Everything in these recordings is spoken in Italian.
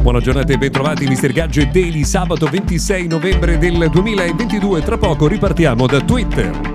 Buona giornata e bentrovati Mr. Gadget Daily, sabato 26 novembre del 2022. Tra poco ripartiamo da Twitter.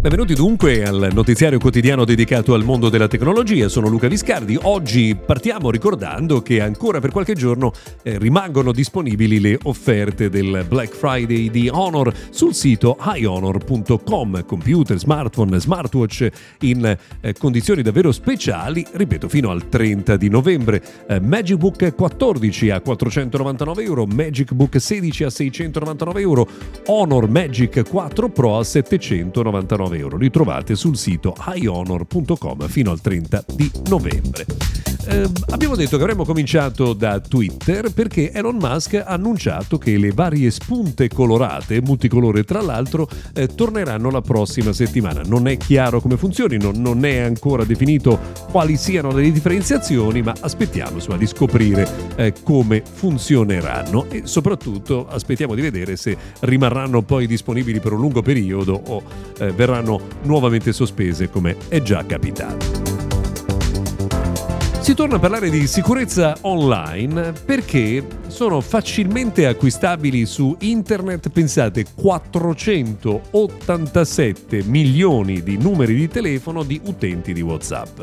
Benvenuti dunque al notiziario quotidiano dedicato al mondo della tecnologia. Sono Luca Viscardi. Oggi partiamo ricordando che ancora per qualche giorno eh, rimangono disponibili le offerte del Black Friday di Honor sul sito highhonor.com. Computer, smartphone, smartwatch in eh, condizioni davvero speciali, ripeto, fino al 30 di novembre. Eh, Magic Book 14 a 499 euro, Magic Book 16 a 699 euro, Honor Magic 4 Pro a 799 euro euro. Li trovate sul sito highhonor.com fino al 30 di novembre. Eh, abbiamo detto che avremmo cominciato da Twitter perché Elon Musk ha annunciato che le varie spunte colorate, multicolore tra l'altro, eh, torneranno la prossima settimana. Non è chiaro come funzioni, non, non, è ancora definito quali siano le differenziazioni, ma aspettiamo insomma, di scoprire eh, come funzioneranno e soprattutto aspettiamo di vedere se rimarranno poi disponibili per un lungo periodo o eh, verranno nuovamente sospese come è già capitato. Si torna a parlare di sicurezza online perché sono facilmente acquistabili su internet, pensate, 487 milioni di numeri di telefono di utenti di WhatsApp.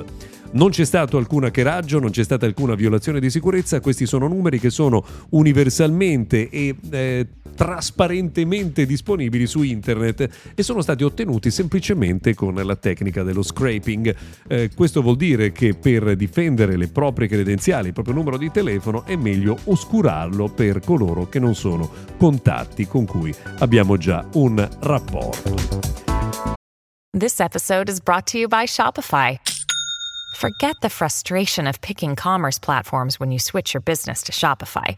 Non c'è stato alcun hackeraggio, non c'è stata alcuna violazione di sicurezza, questi sono numeri che sono universalmente e eh, trasparentemente disponibili su internet e sono stati ottenuti semplicemente con la tecnica dello scraping. Eh, questo vuol dire che per difendere le proprie credenziali, il proprio numero di telefono, è meglio oscurarlo per coloro che non sono contatti con cui abbiamo già un rapporto. This episode is brought to you by Shopify. Forget the frustration of picking commerce platforms when you switch your business to Shopify,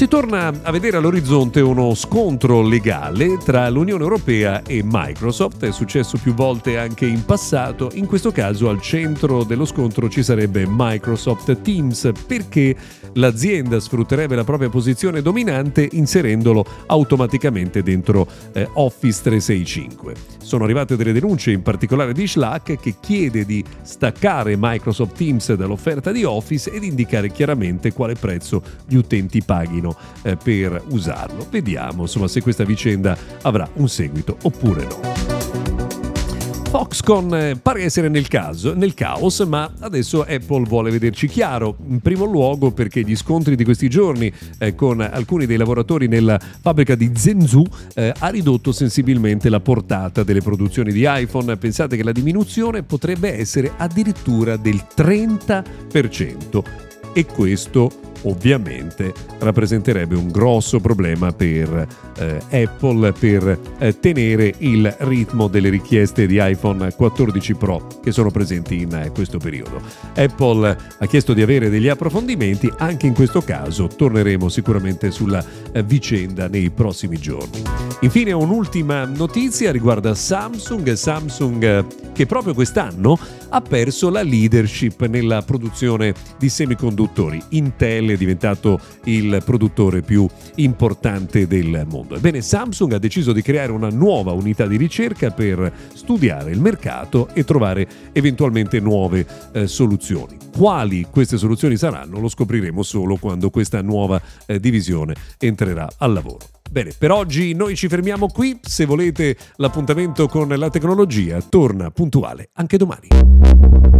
Si torna a vedere all'orizzonte uno scontro legale tra l'Unione Europea e Microsoft, è successo più volte anche in passato, in questo caso al centro dello scontro ci sarebbe Microsoft Teams. Perché l'azienda sfrutterebbe la propria posizione dominante inserendolo automaticamente dentro eh, Office 365. Sono arrivate delle denunce in particolare di Slack che chiede di staccare Microsoft Teams dall'offerta di Office ed indicare chiaramente quale prezzo gli utenti paghino eh, per usarlo. Vediamo insomma se questa vicenda avrà un seguito oppure no. Foxconn eh, pare essere nel, caso, nel caos, ma adesso Apple vuole vederci chiaro. In primo luogo perché gli scontri di questi giorni eh, con alcuni dei lavoratori nella fabbrica di Zenzhou eh, ha ridotto sensibilmente la portata delle produzioni di iPhone. Pensate che la diminuzione potrebbe essere addirittura del 30% e questo ovviamente rappresenterebbe un grosso problema per eh, Apple per eh, tenere il ritmo delle richieste di iPhone 14 Pro che sono presenti in eh, questo periodo. Apple ha chiesto di avere degli approfondimenti, anche in questo caso torneremo sicuramente sulla eh, vicenda nei prossimi giorni. Infine un'ultima notizia riguarda Samsung, Samsung eh, che proprio quest'anno ha perso la leadership nella produzione di semiconduttori. Intel è diventato il produttore più importante del mondo. Ebbene, Samsung ha deciso di creare una nuova unità di ricerca per studiare il mercato e trovare eventualmente nuove eh, soluzioni. Quali queste soluzioni saranno lo scopriremo solo quando questa nuova eh, divisione entrerà al lavoro. Bene, per oggi noi ci fermiamo qui. Se volete l'appuntamento con la tecnologia, torna puntuale anche domani.